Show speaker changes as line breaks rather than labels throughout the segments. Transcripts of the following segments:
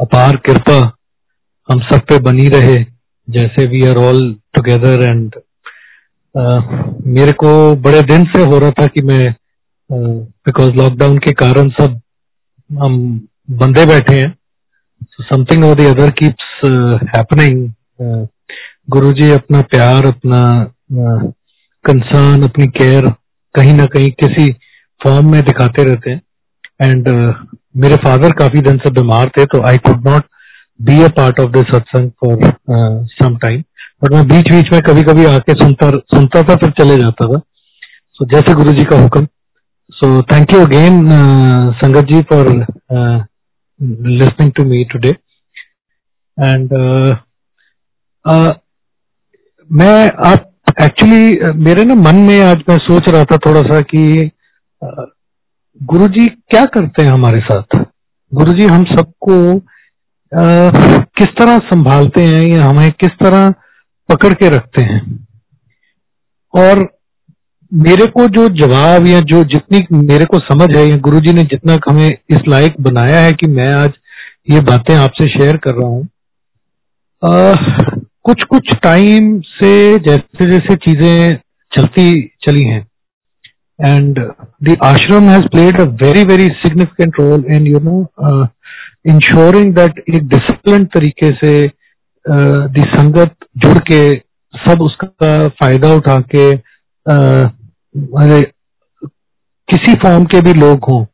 अपार कृपा हम सब पे बनी रहे जैसे we are all together and मेरे को बड़े दिन से हो रहा था कि मैं बिकॉज़ uh, लॉकडाउन के कारण सब हम बंदे बैठे हैं। समथिंग और the other keeps happening Guruji अपना प्यार अपना कंसर्न uh, अपनी केयर कहीं ना कहीं किसी फॉर्म में दिखाते रहते हैं। एंड uh, मेरे फादर काफ़ी दिन से बीमार थे तो I could not be a part of this satsang for some time but मैं बीच बीच में कभी कभी आके सुनता सुनता था फिर चले जाता था। सो so, जैसे गुरु जी का हुक्म। सो thank you again Sangat ji for listening to me today and मैं आप एक्चुअली मेरे ना मन में आज मैं सोच रहा था थोड़ा सा कि uh, गुरुजी क्या करते हैं हमारे साथ? गुरु जी हम सबको किस तरह संभालते हैं या हमें किस तरह पकड़ के रखते हैं? और मेरे को जो जवाब या जो जितनी मेरे को समझ है, या गुरु जी ने जितना हमें इस लायक बनाया है कि मैं आज ये बातें आपसे शेयर कर रहा हूँ कुछ कुछ टाइम से जैसे जैसे चीज़ें चलती चली हैं। And the ashram has played a very very significant role in you know uh, ensuring that एक disciplined तरीके से uh, the संगत जुड़ के सब उसका फ़ायदा उठा के uh, किसी फॉर्म के भी लोग हों।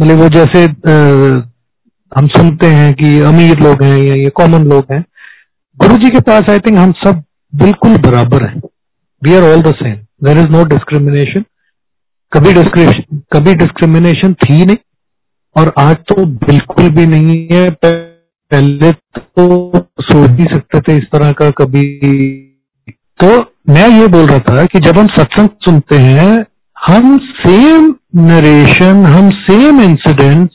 मतलब वो जैसे uh, हम सुनते हैं कि अमीर लोग हैं या ये कॉमन लोग हैं। गुरु जी के पास आई थिंक हम सब बिल्कुल बराबर हैं। We are all the same there is no discrimination कभी कभी डिस्क्रिमिनेशन थी नहीं और आज तो बिल्कुल भी नहीं है। पहले तो सोच नहीं सकते थे इस तरह का कभी। तो मैं ये बोल रहा था कि जब हम सत्संग सुनते हैं, हम सेम नरेशन हम सेम इंसिडेंट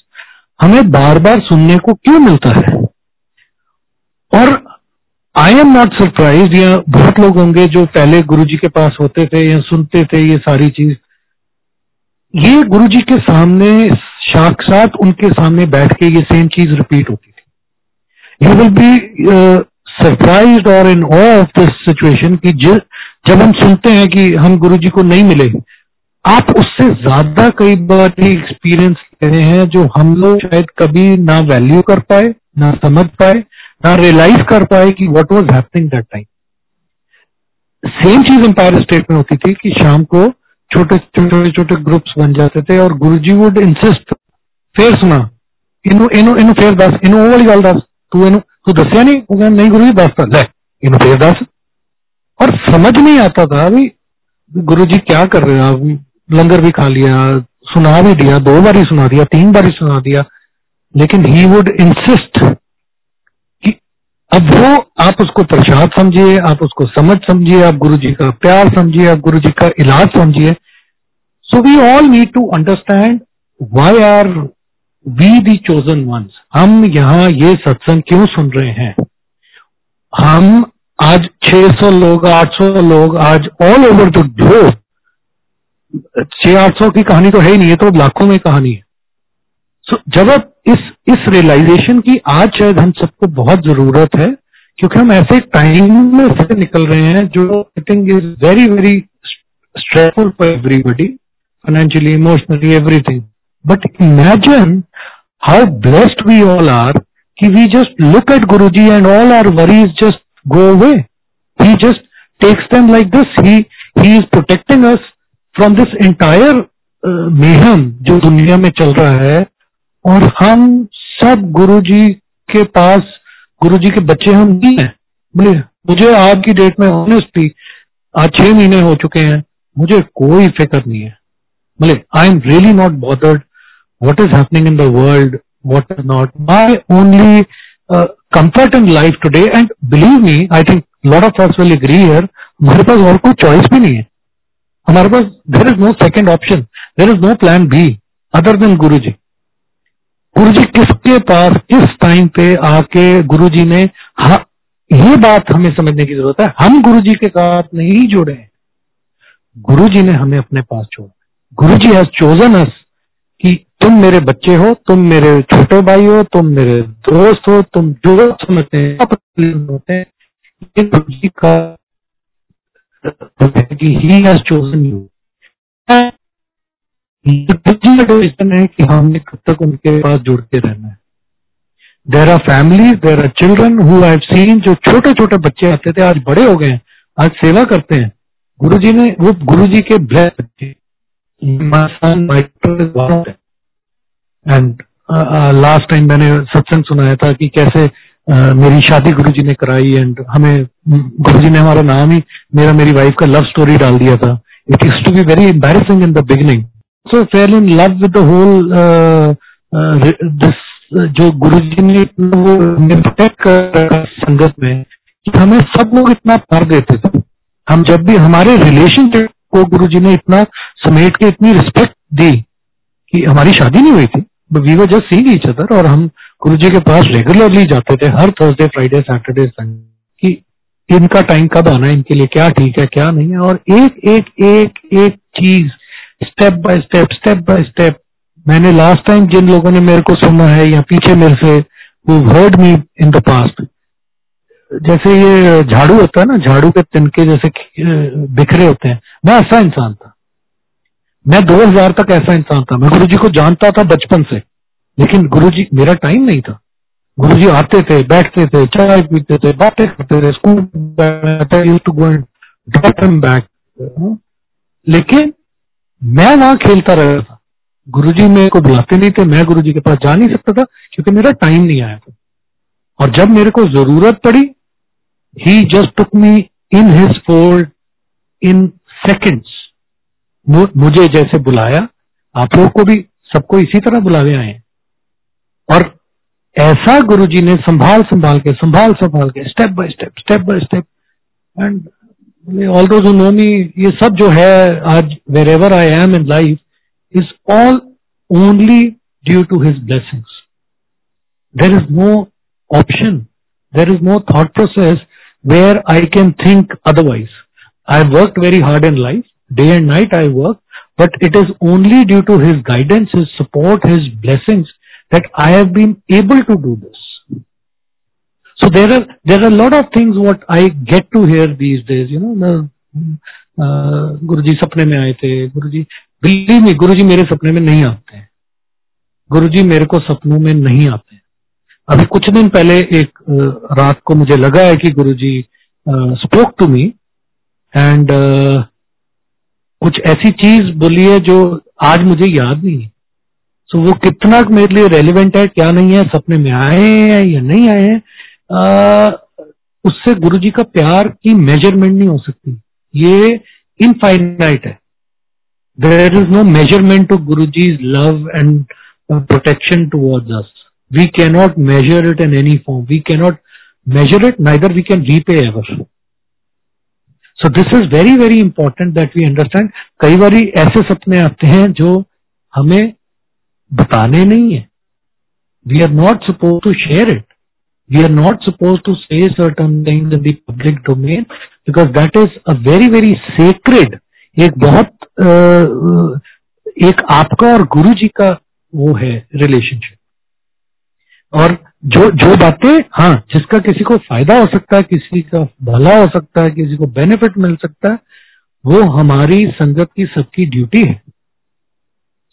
हमें बार बार सुनने को क्यों मिलता है? और आई एम नॉट सरप्राइज़ या बहुत लोग होंगे जो पहले गुरुजी के पास होते थे या सुनते थे ये सारी चीज़ ये गुरु जी के सामने, साक्षात उनके सामने बैठ के ये सेम चीज़ रिपीट होती थी। यू विल बी सरप्राइज़ और इन ऑफ़ दिस सिचुएशन कि जब हम सुनते हैं कि हम गुरु जी को नहीं मिले, आप उससे ज़्यादा कई बार एक्सपीरियंस ले रहे हैं जो हम लोग शायद कभी ना वैल्यू कर पाए, ना समझ पाए, ना रियलाइज़ कर पाए कि what was happening that time same cheese Empire state में होती थी कि शाम को छोटे छोटे छोटे ग्रुप्स बन जाते थे और गुरुजी वुड इंसिस्ट फिर सुना इनू इनू इनू फिर दस इनू वो वाली गल दस, तू इनू तू दसिया नहीं? वो कहना नहीं गुरु जी दस ले इनू फिर दस और समझ नहीं आता था भी गुरु जी क्या कर रहे हैं आप लंगर भी खा लिया, सुना भी दिया, दो बार सुना दिया, तीन बार सुना दिया, लेकिन ही वुड इंसिस्ट अब वो, आप उसको प्रसाद समझिए, आप उसको समझ समझिए, आप गुरु जी का प्यार समझिए, आप गुरु जी का इलाज समझिए। So we all need to understand why are we the chosen ones हम यहाँ ये सत्संग क्यों सुन रहे हैं? हम आज 600 लोग 800 लोग, आज ऑल ओवर द ग्लोब छह आठ सौ की कहानी तो है ही नहीं है तो लाखों में कहानी है। सो जब आप इस इस रियलाइजेशन की आज शायद हम सबको बहुत ज़रूरत है, क्योंकि हम ऐसे टाइम में से निकल रहे हैं जो I think is very very stressful for everybody financially emotionally everything but imagine how blessed we all are कि we just look at Guru ji and all our worries just go away he just takes them like this he he is protecting us from this entire mayhem जो दुनिया में चल रहा है। और हम सब गुरुजी के पास, गुरुजी के बच्चे हम नहीं है। बोले, मुझे आज की डेट में ऑनेस्टली आज छह महीने हो चुके हैं, मुझे कोई फ़िक्र नहीं है। बोले I am really not bothered what is happening in the world what is not my only comfort in life today and believe me I think lot of us will agree here हमारे पास और कोई choice भी नहीं है। हमारे पास there is no second option there is no plan B other than Guru ji Guru जी किसके पास, किस टाइम पे आके गुरु जी ने ये बात हमें समझने की ज़रूरत है। हम गुरु जी के साथ नहीं जुड़े हैं। गुरु जी ने हमें अपने पास छोड़ा। Guru ji has chosen us कि तुम मेरे बच्चे हो, तुम मेरे छोटे भाई हो, तुम मेरे दोस्त हो, तुम जो समझते हैं हैं। ये का ही हैज़ चोजन यू डिसीज़न है कि हमने कब तक उनके पास जुड़ के रहना है there are family there are children who have seen जो छोटे छोटे बच्चे आते थे आज बड़े हो गए हैं आज सेवा करते हैं। गुरु जी ने वो गुरु जी के एंड लास्ट टाइम मैंने सत्संग सुनाया था कि कैसे uh, मेरी शादी गुरु जी ने कराई एंड हमें गुरु जी ने हमारा नाम ही मेरा मेरी वाइफ का लव स्टोरी डाल दिया था। It is to be very embarrassing in the beginning so fell in love with the whole this जो गुरु जी ने कर संगत में हमें सब लोग इतना प्यार देते थे हम जब भी हमारे रिलेशनशिप को गुरु जी ने इतना समेट के इतनी रिस्पेक्ट दी, कि हमारी शादी नहीं हुई थी। We were just seeing each other और हम गुरु जी के पास रेगुलरली जाते थे, हर थर्सडे फ्राइडे सैटरडे संडे कि इनका टाइम कब आना है, इनके लिए क्या ठीक है, क्या नहीं है। और एक एक एक एक चीज़ step by step step by step मैंने लास्ट टाइम जिन लोगों ने मेरे को सुना है या पीछे मेरे से, वो heard me in the past जैसे ये झाड़ू होता है ना, झाड़ू के तिनके जैसे बिखरे होते हैं। मैं ऐसा इंसान था। मैं 2000 तक ऐसा इंसान था। मैं गुरु जी को जानता था बचपन से, लेकिन गुरु जी मेरा टाइम नहीं था। गुरु जी आते थे, बैठते थे, चाय पीते थे, बातें करते थे स्कूल बैक लेकिन मैं वहाँ खेलता रहा था। गुरु जी मेरे को बुलाते नहीं थे, मैं गुरु जी के पास जा नहीं सकता था, क्योंकि मेरा टाइम नहीं आया था। और जब मेरे को ज़रूरत पड़ी he just took me in his fold in seconds मुझे जैसे बुलाया, आप लोग को भी सबको इसी तरह बुलावे आए और ऐसा गुरु जी ने संभाल संभाल के संभाल संभाल के step by step step by step and all those know me ये सब जो है आज wherever I am in life is all only due to his blessings. There is no option. There is no thought process where I can think otherwise. I worked very hard in life. Day and night I work, but it is only due to his guidance, his support, his blessings that I have been able to do this. So there are there are a lot of things what I get to hear these days. You know, the, ji सपने में आए थे गुरु जी बिल्ली में गुरु जी मेरे सपने में नहीं आते हैं गुरु जी मेरे को सपनों में नहीं आते अभी कुछ दिन पहले एक रात को मुझे लगा है कि Guru ji spoke to me and कुछ ऐसी चीज़ बोली है जो आज मुझे याद नहीं है सो so, वो कितना मेरे लिए रेलिवेंट है क्या नहीं है सपने में आए हैं या नहीं आए हैं उससे गुरु जी का प्यार की मेज़रमेंट नहीं हो सकती। ये इनफाइनाइट है। There is no measurement to Guru ji love and protection toward us we cannot measure it in any form we cannot measure it neither we can repay ever so this is very very important that we understand कई बार ऐसे सपने आते हैं जो हमें बताने नहीं है। We are not suppose to share it We are not supposed to say certain things in the public domain because that is a very very sacred एक बहुत एक आपका और गुरु जी का वो है रिलेशनशिप और जो जो बातें हाँ जिसका किसी को फ़ायदा हो सकता है किसी का भला हो सकता है किसी को बेनिफिट मिल सकता है वो हमारी संगत की सबकी ड्यूटी है।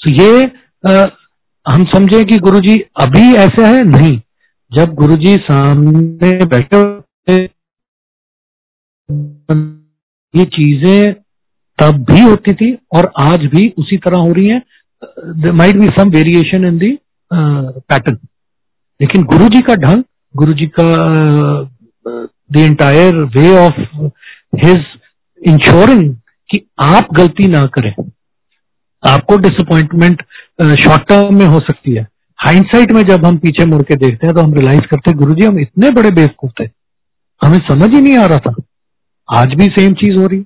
तो ये आ, हम समझे कि गुरुजी अभी ऐसा है? नहीं। जब गुरुजी सामने बैठे ये चीज़ें तब भी होती थी और आज भी उसी तरह हो रही है। Might be some variation in the pattern लेकिन गुरु जी का ढंग गुरु जी का the entire way of his ensuring कि आप गलती ना करें। आपको डिसअपॉइंटमेंट शॉर्ट टर्म में हो सकती है। हाइंडसाइट में जब हम पीछे मुड़ के देखते हैं तो हम रियलाइज़ करते हैं गुरु जी हम इतने बड़े बेवकूफ़ थे। हमें समझ ही नहीं आ रहा था। आज भी सेम चीज़ हो रही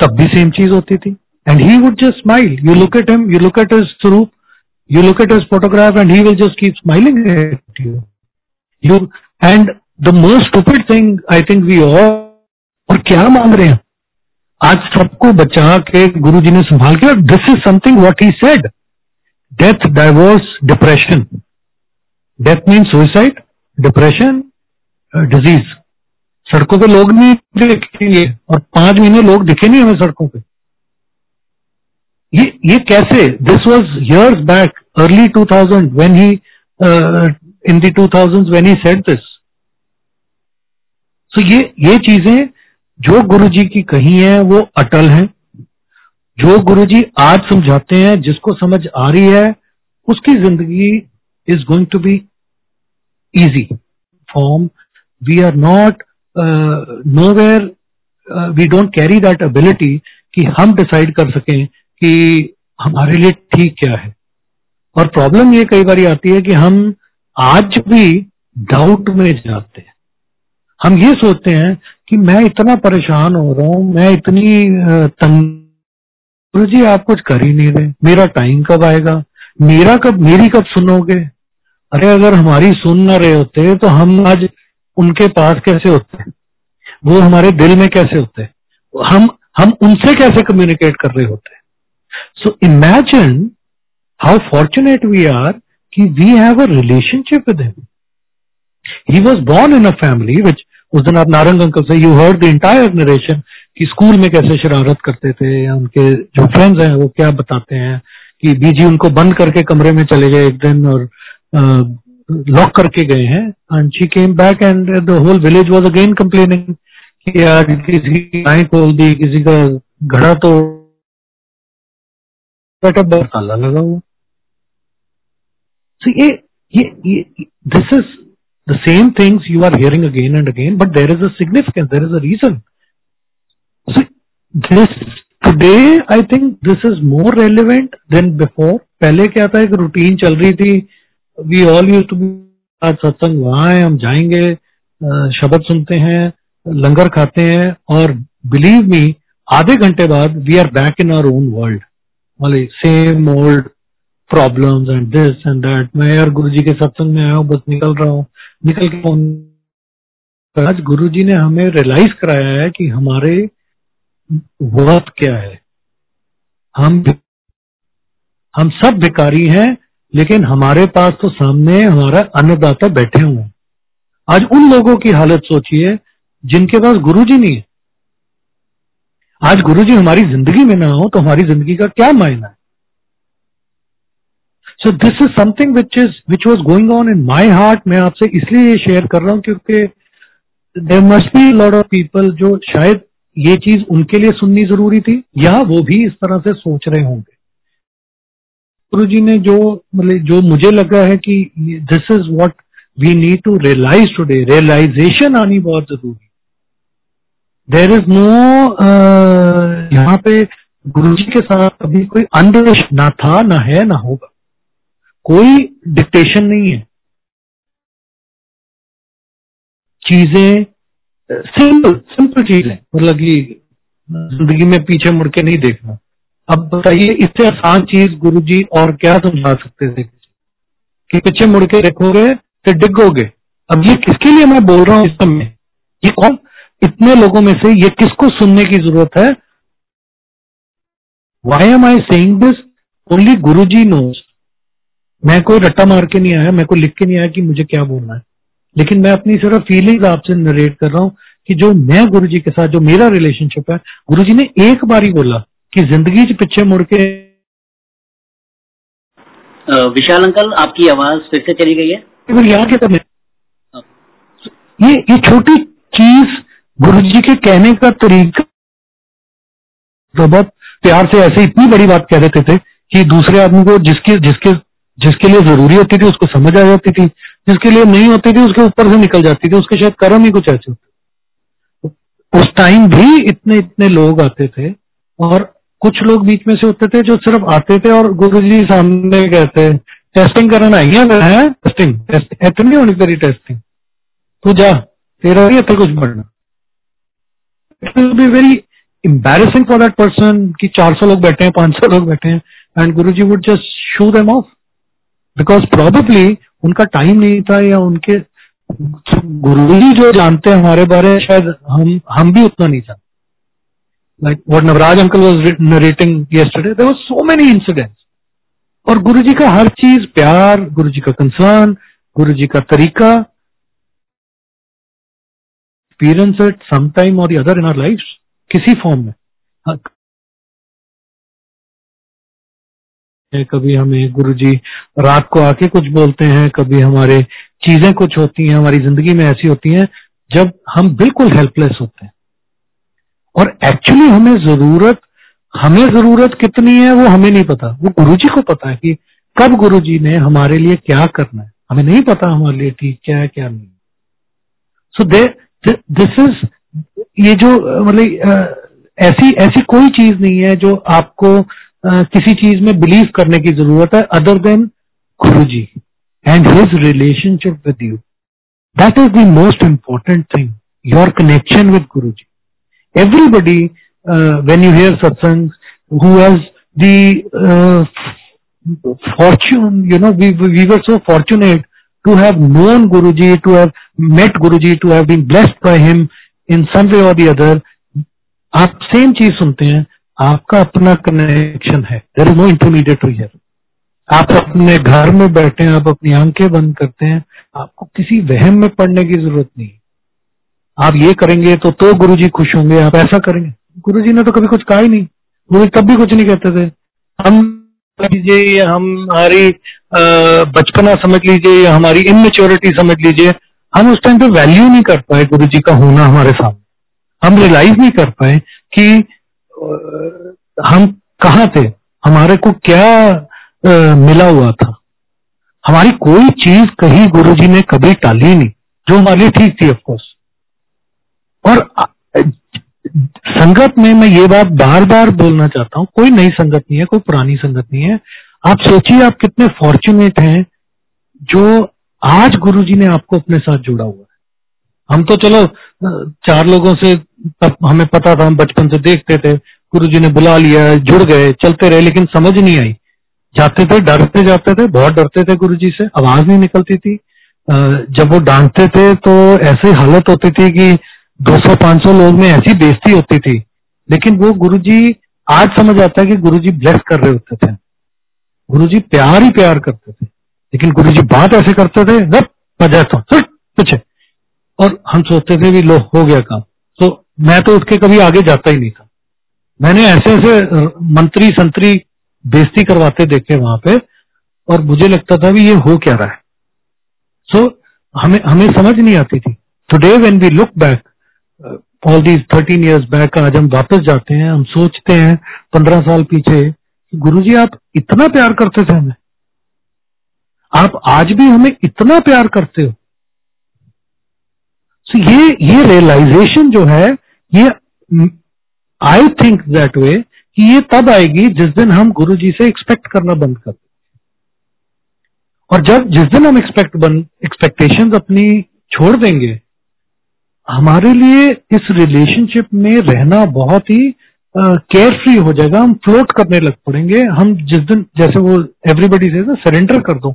तब भी सेम चीज़ होती थी। And he would just smile you look at him you look at his swaroop you look at his photograph and he will just keep smiling and the most stupid thing I think we all और क्या मांग रहे हैं? आज सबको बचा के गुरु जी ने संभाल के this is something what he said death divorce depression death mean suicide depression disease सड़कों पे लोग नहीं देखेंगे और पाँच महीने लोग दिखे नहीं हमें सड़कों पे। ये ये कैसे? This was years back early 2000 when he in the 2000s when he said this so ये ये चीज़ें जो गुरु जी की कही है, वो अटल है। जो गुरु जी आज समझाते हैं, जिसको समझ आ रही है, उसकी ज़िंदगी is going to be easy form we are not nowhere we don't carry that ability कि हम डिसाइड कर सकें कि हमारे लिए ठीक क्या है। और प्रॉब्लम ये कई बार आती है कि हम आज भी डाउट में जाते हैं। हम ये सोचते हैं कि मैं इतना परेशान हो रहा हूँ, मैं इतनी तंग गुरु जी, आप कुछ कर ही नहीं रहे। मेरा टाइम कब आएगा? मेरा कब, मेरी कब सुनोगे? अरे, अगर हमारी सुन ना रहे होते तो हम आज उनके पास कैसे होते? वो हमारे दिल में कैसे होते? हम हम उनसे कैसे कम्युनिकेट कर रहे होते? So imagine how fortunate we are कि we have a relationship with him he was born in a family which उस दिन आप नारंग अंकल से you heard the entire narration कि स्कूल में कैसे शरारत करते थे या उनके जो फ्रेंड्स हैं वो क्या बताते हैं कि बीजी उनको बंद करके कमरे में चले गए एक दिन और लॉक करके गए हैं and she came back and the whole village was again complaining कि यार किसी की खोल दी किसी का घड़ा तो ताला लगा हुआ so ये ये this is the same things you are hearing again and again but there is a significance, there is a reason. This today, I think this is more relevant than before. पहले क्या था एक routine चल रही थी। We all use to आज सत्संग वहाँ है हम जाएँगे शब्द सुनते हैं लंगर खाते हैं। और बिलीव मी आधे घंटे बाद we are back in our own world same old problems and this and that मैं यार गुरु जी के सत्संग में आया हूँ बस निकल रहा हूँ। निकल के आज गुरु जी ने हमें रियलाइज़ कराया है कि हमारे वर्थ क्या है? हम हम सब भिकारी हैं, लेकिन हमारे पास तो सामने हमारा अन्नदाता बैठे हुए हैं। आज उन लोगों की हालत सोचिए, जिनके पास गुरु जी नहीं है। आज गुरु जी हमारी ज़िंदगी में ना हो तो हमारी ज़िंदगी का क्या मायना है? So this is something which is which was going on in my heart मैं आपसे इसलिए शेयर कर रहा हूँ क्योंकि there must be lot of people जो शायद ये चीज़ उनके लिए सुननी ज़रूरी थी? या वो भी इस तरह से सोच रहे होंगे? गुरु जी ने जो मतलब जो मुझे लगा है कि this is what we need to realise today realisation आनी बहुत ज़रूरी देर इज़ नो यहाँ पे गुरु जी के साथ कभी कोई अंधविश ना था, ना है, ना होगा। कोई डिक्टेशन नहीं है। चीज़ें सिंपल सिंपल चीज़ है। मतलब कि ज़िंदगी में पीछे मुड़ के नहीं देखना। अब बताइए, इससे आसान चीज़ गुरु जी और क्या समझा सकते थे कि पीछे मुड़ के देखोगे तो डिगोगे। अब ये किसके लिए मैं बोल रहा हूँ इस समय? ये कौन? इतने लोगों में से ये किसको सुनने की ज़रूरत है? Why am I saying this only Guru ji knows मैं कोई रट्टा मार के नहीं आया, मैं कोई लिख के नहीं आया कि मुझे क्या बोलना है। लेकिन मैं अपनी सिर्फ़ फीलिंग आपसे नरेट कर रहा हूँ कि जो मैं गुरु जी के साथ जो मेरा रिलेशनशिप है गुरु जी ने एक बार ही बोला कि ज़िंदगी पीछे मुड़ के
विशाल अंकल आपकी आवाज़ फिर से चली गई है।
यहाँ के तब ये ये छोटी चीज़ गुरु जी के कहने का तरीका तो बहुत प्यार से ऐसे इतनी बड़ी बात कह देते थे कि दूसरे आदमी को जिसके जिसके जिसके लिए ज़रूरी होती थी उसको समझ आ जाती थी। जिसके लिए नहीं होती थी उसके ऊपर से निकल जाती थी। उसके शायद कर्म ही कुछ ऐसे होते उस टाइम भी इतने इतने लोग आते थे और कुछ लोग बीच में से होते थे जो सिर्फ़ आते थे और गुरु जी सामने कहते टेस्टिंग करना है है? टेस्टिंग टेस्टिंग नहीं होनी तेरी टेस्टिंग तू जा, तेरा नहीं इतना कुछ बढ़ना it will be very embarrassing for that person कि 400 लोग बैठे हैं 500 लोग बैठे हैं and Guru ji would just shoo them off because probably उनका टाइम नहीं था या उनके गुरु ही जो जानते हैं हमारे बारे में शायद हम हम भी उतना नहीं जानते। Like what Navraj uncle was narrating yesterday, there were so many incidents और गुरु जी का हर चीज़ प्यार गुरु जी का कंसर्न गुरु जी का तरीका एक्सपीरियंस इट समटाइम और अदर इन आर लाइफ किसी फॉर्म में। हाँ। कभी हमें गुरु जी रात को आके कुछ बोलते हैं, कभी हमारे चीज़ें कुछ होती हैं, हमारी ज़िंदगी में ऐसी होती हैं, जब हम बिल्कुल हेल्पलेस होते हैं। और एक्चुअली हमें ज़रूरत हमें ज़रूरत कितनी है, वो हमें नहीं पता। वो गुरुजी को पता है कि कब गुरुजी ने हमारे लिए क्या करना है। हमें नहीं पता हमारे लिए ठीक क्या है, क्या नहीं। सो दे दिस इज़ ये जो मतलब ऐसी ऐसी कोई चीज़ नहीं है जो आपको किसी चीज़ में बिलीव करने की ज़रूरत है other than Guru ji and his relationship with you that is the most important thing your connection with Guru ji everybody when you hear satsang whose the you know we were so fortunate to have known Guru ji to have met Guru ji to have been blessed by him in same और the other आप same चीज़ सुनते हैं आपका अपना connection है. There is no intermediate here आप अपने घर में बैठे हैं, आप अपनी आँखें बंद करते हैं, आपको किसी वहम में पढ़ने की ज़रूरत नहीं आप ये करेंगे तो तो गुरु जी खुश होंगे, आप ऐसा करेंगे. गुरु जी ने तो कभी कुछ कहा ही नहीं. गुरु तब भी कुछ नहीं कहते थे. हम लीजिए हम हमारी बचपना समझ लीजिए या हमारी इमेच्योरिटी समझ लीजिए, हम उस टाइम पे वैल्यू नहीं कर पाए गुरु जी का होना हमारे सामने. हम रियलाइज़ नहीं कर पाए कि हम कहा थे? हमारे को क्या आ, मिला हुआ था? हमारी कोई चीज़ कहीं गुरुजी ने कभी टाली नहीं जो हमारे लिए ठीक थी ऑफकोर्स और संगत में मैं ये बात बार बार बोलना चाहता हूँ कोई नई संगत नहीं है कोई पुरानी संगत नहीं है। आप सोचिए आप कितने फॉर्चुनेट हैं जो आज गुरुजी ने आपको अपने साथ जोड़ा हुआ है। हम तो चलो चार लोगों से तब हमें पता था, हम बचपन से देखते थे गुरु जी ने बुला लिया, जुड़ गए, चलते रहे, लेकिन समझ नहीं आई। जाते थे, डरते जाते थे, बहुत डरते थे गुरु जी से, आवाज़ नहीं निकलती थी। जब वो डांटते थे तो ऐसी हालत होती थी कि 200-500 लोग में ऐसी बेइज्जती होती थी। लेकिन वो गुरु जी आज समझ आता है कि गुरु जी ब्लेस कर रहे होते थे। गुरु जी प्यार ही प्यार करते थे। लेकिन गुरु जी बात ऐसे करते थे जब बजाता पीछे। और हम सोचते थे भी लो, हो गया काम। तो मैं तो उसके कभी आगे जाता ही नहीं था। मैंने ऐसे ऐसे मंत्री संतरी बेस्ती करवाते देखे वहाँ पे और मुझे लगता था भी ये हो क्या रहा है। सो so, हमें हमें समझ नहीं आती थी। Today when we look back all these thirteen years back आज हम वापस जाते हैं हम सोचते हैं पंद्रह साल पीछे गुरु जी आप इतना प्यार करते थे हमें। आप आज भी हमें इतना प्यार करते हो। So ये ये रियलाइजेशन जो है ये आई थिंक दैट वे कि ये तब आएगी जिस दिन हम गुरु जी से एक्सपेक्ट करना बंद कर और जब जिस दिन हम एक्सपेक्ट एक्सपेक्टेशंस अपनी छोड़ देंगे हमारे लिए इस रिलेशनशिप में रहना बहुत ही केयर uh, फ्री हो जाएगा। हम फ्लोट करने लग पड़ेंगे। हम जिस दिन जैसे वो एवरीबडी से सरेंडर कर दो।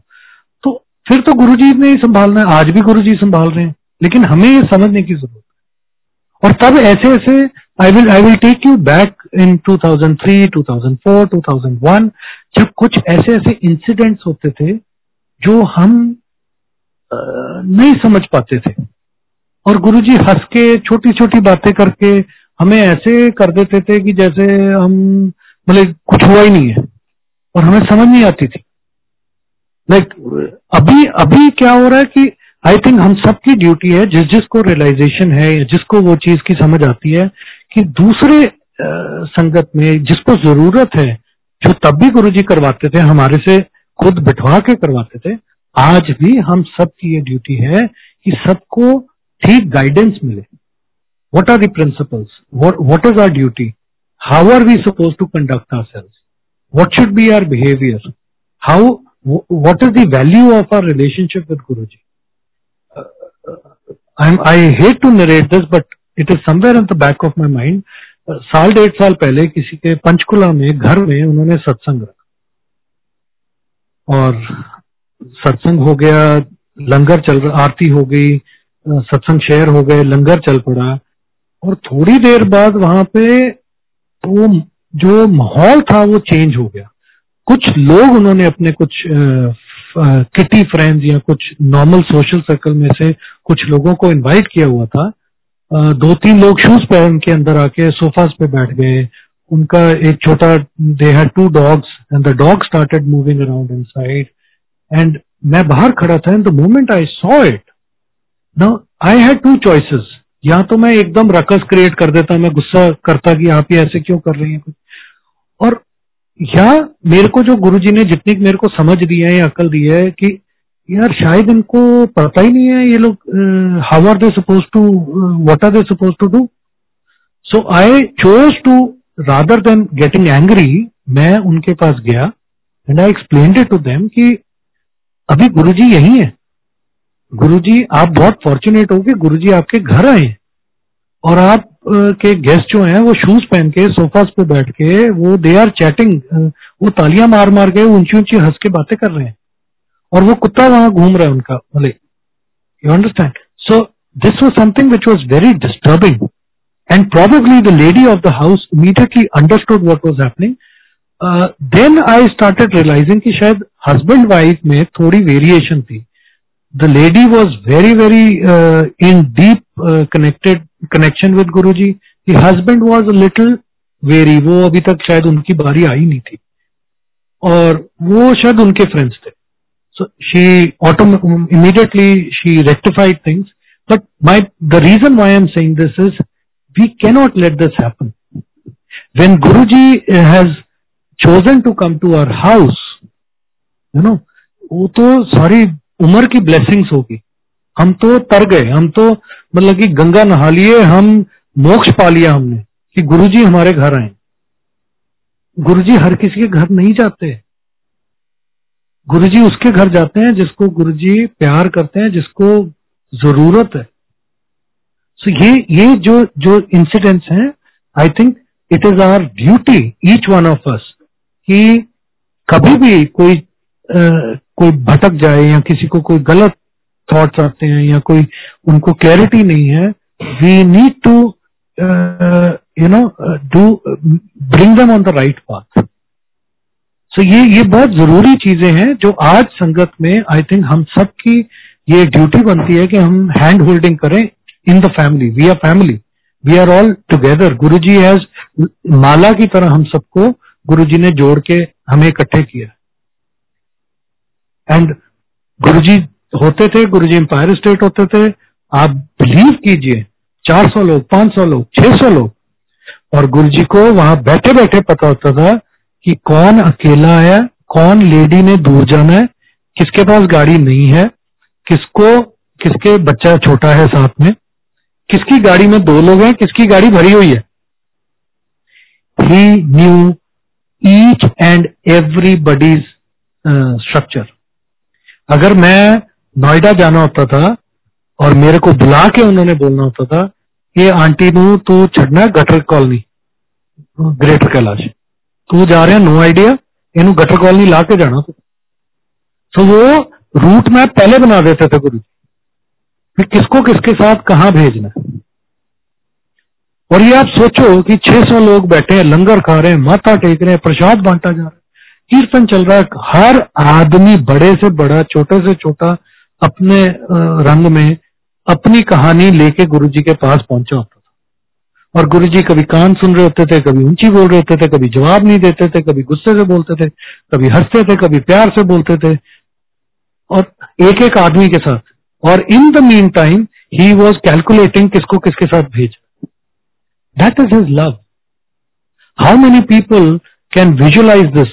तो फिर तो गुरु जी ने ही संभालना है। आज भी गुरु जी संभाल रहे हैं। लेकिन हमें ये समझने की ज़रूरत और तब ऐसे ऐसे I will I will take you back in 2003, 2004, 2001 जब कुछ ऐसे ऐसे इंसिडेंट्स होते थे जो हम नहीं समझ पाते थे। और गुरुजी हंस के छोटी छोटी बातें करके हमें ऐसे कर देते थे कि जैसे हम मतलब कुछ हुआ ही नहीं है। और हमें समझ नहीं आती थी। लाइक अभी अभी क्या हो रहा है कि आई थिंक हम सबकी ड्यूटी है, जिस जिसको रियलाइजेशन है या जिसको वो चीज़ की समझ आती है, कि दूसरे संगत में जिसको ज़रूरत है, जो तब भी गुरु जी करवाते थे, हमारे से खुद बिठवा के करवाते थे, आज भी हम सबकी ये ड्यूटी है कि सबको ठीक गाइडेंस मिले। What are the principles what is our duty how are we suppose to conduct ourselves what should be our behaviour how what is the value of our relationship with Guru ji I'm, I hate to narrate this, but it is somewhere in the back of my mind. Uh, साल डेढ़ साल पहले किसी के पंचकुला में घर में उन्होंने सत्संग रखा। और सत्संग हो गया लंगर चल रहा आरती हो गई सत्संग शेयर हो गए लंगर चल पड़ा। और थोड़ी देर बाद वहाँ पे वो जो माहौल था वो चेंज हो गया। कुछ लोग उन्होंने अपने कुछ किटी फ्रेंड्स या कुछ नॉर्मल सोशल सर्कल में से कुछ लोगों को इनवाइट किया हुआ था। दो तीन लोग शूज़ पहन के अंदर आके सोफास पे बैठ गए। उनका एक छोटा they had two dogs and the dog started moving around inside and मैं बाहर खड़ा था and the moment I saw it now I had two choices या तो मैं एकदम रकस क्रिएट कर देता, मैं गुस्सा करता कि आप ये ऐसे क्यों कर रही हैं और या मेरे को जो गुरुजी ने जितनी मेरे को समझ दी है या अकल दी है कि यार शायद इनको पता ही नहीं है ये लोग how are they suppose to what are they suppose to do so I chose to rather than getting angry मैं उनके पास गया and I explain to them कि अभी गुरुजी यही है। गुरुजी, आप बहुत फॉर्चुनेट हो कि गुरुजी आपके घर आए और आप के गेस्ट जो हैं, वो शूज़ पहन के सोफास पे बैठ के, वो दे आर चैटिंग वो तालियाँ मार मार के, ऊँची ऊँची हंस के बातें कर रहे हैं। और वो कुत्ता वहाँ घूम रहा है उनका, भले। You understand so this was something which was very disturbing and probably the lady of the house immediately understood what was happening then I started realising कि शायद हस्बैंड वाइफ में थोड़ी वेरिएशन थी। The lady was very very in deep connected connection with Guru ji husband was a little very वो अभी तक शायद उनकी बारी आई नहीं थी। और वो शायद उनके फ्रेंड्स थे। So she auto immediately she rectified things but my the reason why am saying this is we cannot let this happen when Guru ji has chosen to come to our house, you know, वो तो सारी उम्र की blessings होगी। हम तो तर गए हम तो मतलब कि गंगा नहा लिए हम मोक्ष पा लिया हमने कि गुरुजी हमारे घर आए। गुरुजी हर किसी के घर नहीं जाते। गुरुजी उसके घर जाते हैं जिसको गुरुजी प्यार करते हैं जिसको ज़रूरत है। सो so ये ये जो जो इंसिडेंट्स हैं I think it is our duty each one of us कि कभी भी कोई आ, कोई भटक जाए या किसी को कोई गलत थॉट्स आते हैं या कोई उनको क्लैरिटी नहीं है we need to you know do bring them on the right path so ये ये बहुत ज़रूरी चीज़ें हैं जो आज संगत में आई थिंक हम सब की ये ड्यूटी बनती है कि हम हैंड होल्डिंग करें in the family we are family we are all together Guru ji has माला की तरह हम सबको गुरु जी ने जोड़ के हमें इकट्ठे किया। एंड गुरु जी होते थे गुरु जी एम्पायर स्टेट होते थे। आप बिलीव कीजिए 400 लोग 500 लोग 600 लोग। और गुरु जी को वहाँ बैठे बैठे पता होता था कि कौन अकेला है, कौन लेडी ने दूर जाना है, किसके पास गाड़ी नहीं है, किसको, किसके बच्चा छोटा है साथ में, किसकी गाड़ी में दो लोग हैं, किसकी गाड़ी भरी हुई है। He knew each and everybody's structure अगर मैं नोएडा जाना होता था और मेरे को बुला के उन्होंने बोलना होता था कि आंटी नू तू छड़ना गटर कॉलोनी, ग्रेटर कैलाश। तू जा रहे नो आइडिया, इन गटर कॉलोनी ला के जाना तो। तो वो रूट मैप पहले बना देते थे गुरु फिर किसको किसके साथ कहा भेजना और ये आप सोचो कि 600 लोग बैठे हैं, लंगर खा रहे हैं, माथा टेक रहे हैं, प्रसाद बांटा जा रहा है। कीर्तन चल रहा है। हर आदमी बड़े से बड़ा, छोटे से छोटा अपने रंग में अपनी कहानी लेके गुरु जी के पास पहुँचा होता था। और गुरु जी कभी कान सुन रहे होते थे, कभी ऊँची बोल रहे होते थे, कभी जवाब नहीं देते थे, कभी गुस्से से बोलते थे, कभी हँसते थे, कभी प्यार से बोलते थे। और एक एक आदमी के साथ। और in the meantime he was calculating किसको किसके साथ भेज। That is his love how many people can visualise this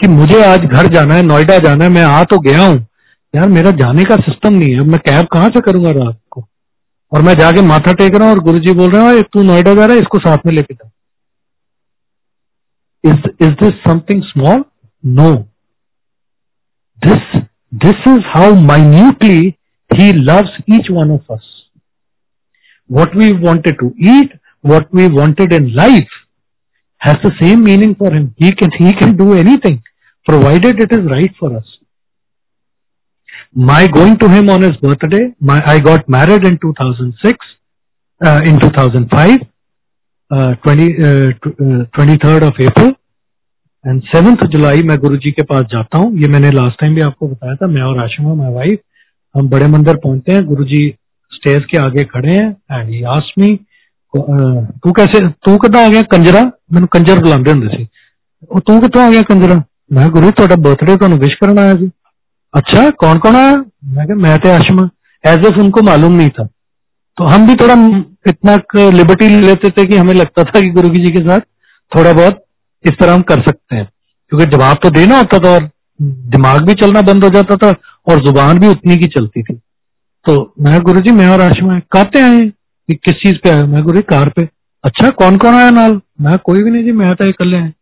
कि मुझे आज घर जाना है, नोएडा जाना है, मैं आ तो गया हूँ। यार मेरा जाने का सिस्टम नहीं है। मैं कैब कहाँ से करूँगा रात को? और मैं जाके माथा टेक रहा हूँ और गुरुजी बोल रहे हैं तू नोएडा जा रहा है इसको साथ में लेके जा। Is is this something small no this this is how minutely he loves each one of us wanted to eat, what we wanted in life has the same meaning for him. He can, he can do anything provided it is right for us. My going to him on his birthday, my, I got married in 2006, uh, in 2005, uh, 20, uh, 23rd uh, of April. And seventh July मैं गुरु जी के पास जाता हूँ ये मैंने last time भी आपको बताया था मैं और आशिमा माई वाइफ हम बड़े मंदिर पहुंचते हैं गुरु जी स्टेज के आगे खड़े हैं एंड ही आस्क मी तू कैसे तू किदा आ गया कंजरा मैंने कंजर बुलाते होंगे सी ਉਹ ਤੂੰ ਕਿੱਥੋਂ ਆ ਗਿਆ ਕੰਜਰਾ ਮੈਂ ਗੁਰੂ ਤੁਹਾਡਾ ਬਰਥਡੇ ਤੁਹਾਨੂੰ ਵਿਸ਼ ਕਰਨ ਆਇਆ ਸੀ अच्छा कौन कौन आया? मैं कहा, मैं तो आशमा एज एफ़ उनको मालूम नहीं था। तो हम भी थोड़ा इतना लिबर्टी लेते थे कि हमें लगता था कि गुरु जी के साथ थोड़ा बहुत इस तरह हम कर सकते हैं। क्योंकि जवाब तो देना होता था और दिमाग भी चलना बंद हो जाता था और ज़ुबान भी उतनी की चलती थी। तो मैं गुरु जी मैं और आशमा कहते आए कि किस चीज़ पे आए? मैं गुरु जी कार पे। अच्छा कौन कौन आया नाल? मैं कोई भी नहीं जी, मैं तो इकले आए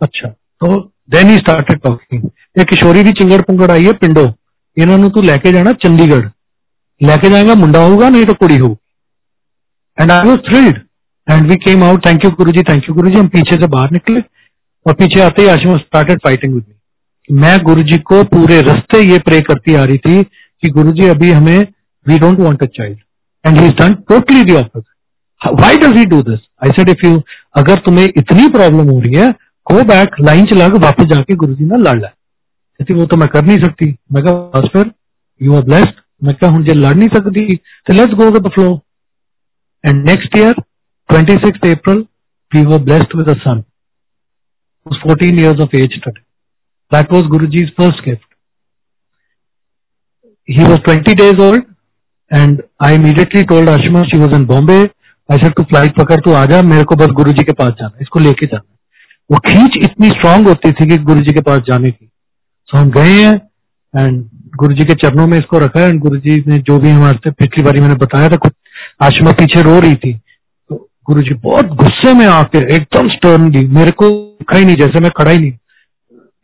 अच्छा तो देन ही स्टार्टेड टॉकिंग एक किशोरी भी चिंगड़ पुंगड़ आई है पिंडो। इन्होंने तू लेके जाना चंडीगढ़। लेके जाएगा मुंडा होगा, नहीं तो कुड़ी होगी। And I was thrilled and we came out thank you Guru ji thank you Guru ji हम पीछे से बाहर निकले और पीछे आते ही Ashima started fighting with me Guru ji को पूरे रस्ते ये प्रे करती आ रही थी कि गुरु जी अभी हमें we don't want a child and he totally the opposite why does he do this I said if you अगर तुम्हें इतनी प्रॉब्लम हो रही है गो बैक लाइन च लग वापस जाके गुरु जी लड़ ला। कहती, वो तो मैं कर नहीं सकती। मैं बस फिर यू आर ब्लेस्ड मैं कहा हूँ जे लड़ नहीं सकती तो let's go with the flow and next year 26 April we were blessed with a son उस 14 इयर्स ऑफ़ एज तक that was Guruji's first gift he was 20 days old and I immediately told Ashma she was in Bombay I said to flight पकड़, तू आ जा, मेरे को बस गुरुजी के पास जाना इसको लेके जाना वो खींच इतनी स्ट्रांग होती थी कि गुरु जी के पास जाने की। तो हम गए हैं एंड गुरु जी के चरणों में इसको रखा है एंड गुरु जी ने जो भी हमारे से पिछली बारी मैंने बताया था कुछ आशिमा पीछे रो रही थी। तो गुरु जी बहुत गुस्से में आके एकदम स्टर्नली मेरे को देखा ही नहीं, जैसे मैं खड़ा ही नहीं।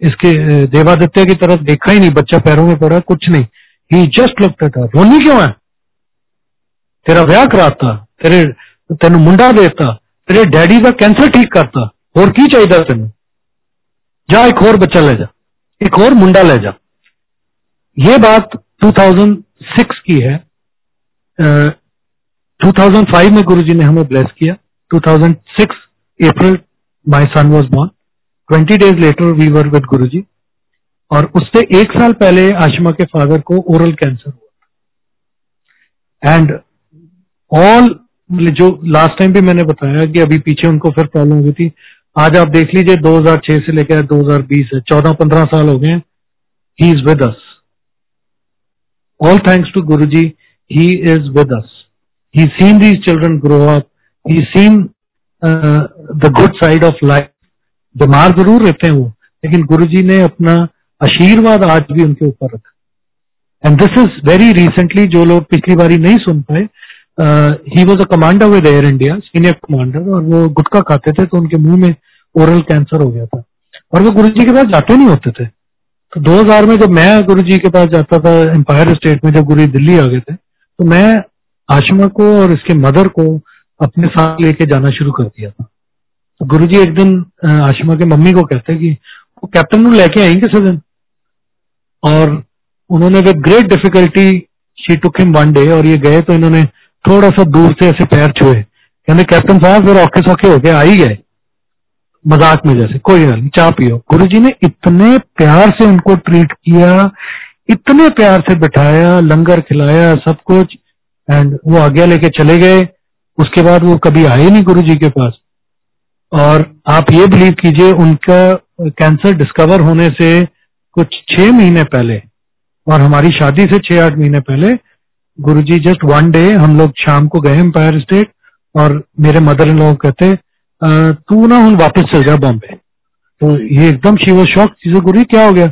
इसके देवादित्य की तरफ़ देखा ही नहीं, बच्चा पैरों में पड़ा, कुछ नहीं। ही जस्ट लगता था रोनी क्यों है? तेरा व्याह कराता तेरे, तेन मुंडा देता, तेरे डैडी का कैंसर ठीक करता। और की चाहिए तेन? जा एक और बच्चा ले जा एक और मुंडा ले जा। ये बात 2006 की है। uh, 2005 में गुरुजी ने हमें ब्लेस किया। 2006 April my son was born 20 days later we were with Guruji. और उससे एक साल पहले आशिमा के फादर को ओरल कैंसर हुआ। एंड ऑल जो लास्ट टाइम भी मैंने बताया कि अभी पीछे उनको फिर प्रॉब्लम हुई थी आज आप देख लीजिए 2006 से लेकर 2020 है। 14-15 साल हो गए ही। Is with us all thanks to Guru ji he is with us he seen these children grow up he seen the good side of life बीमार ज़रूर रहते हैं वो लेकिन गुरु जी ने अपना आशीर्वाद आज भी उनके ऊपर रखा and this is very recently जो लोग पिछली बारी नहीं सुन पाए he was a commander with Air India senior commander और वो गुटखा खाते थे तो उनके मुँह में ओरल कैंसर हो गया था। और वो गुरु जी के पास जाते नहीं होते थे। तो 2000 में जब मैं गुरु जी के पास जाता था एम्पायर स्टेट में जब गुरु दिल्ली आ गए थे तो मैं आशिमा को और इसके मदर को अपने साथ लेके जाना शुरू कर दिया था। तो गुरु जी एक दिन आशमा के मम्मी को कहते कि, वो कैप्टन लेके आई किसी दिन? और उन्होंने with great difficulty she took him one day और ये गए तो इन्होंने थोड़ा सा दूर से ऐसे पैर छुए। कहते कैप्टन साहब फिर औखे सौखे होके आ ही गए। मज़ाक में जैसे, कोई नहीं चाह पियो। गुरु ने इतने प्यार से उनको ट्रीट किया, इतने प्यार से बिठाया, लंगर खिलाया, सब कुछ एंड वो आज्ञा लेके चले गए। उसके बाद वो कभी आए नहीं गुरु जी के पास। और आप ये बिलीव कीजिए, उनका कैंसर डिस्कवर होने से कुछ छह महीने पहले, और हमारी शादी से छह आठ महीने पहले गुरुजी जस्ट वन डे हम लोग शाम को गए एम्पायर स्टेट और मेरे मदर इन लोग कहते तू ना हूँ वापस चल जा बॉम्बे तो ये एकदम शी वो शौक चीज़ें गुरु जी क्या हो गया?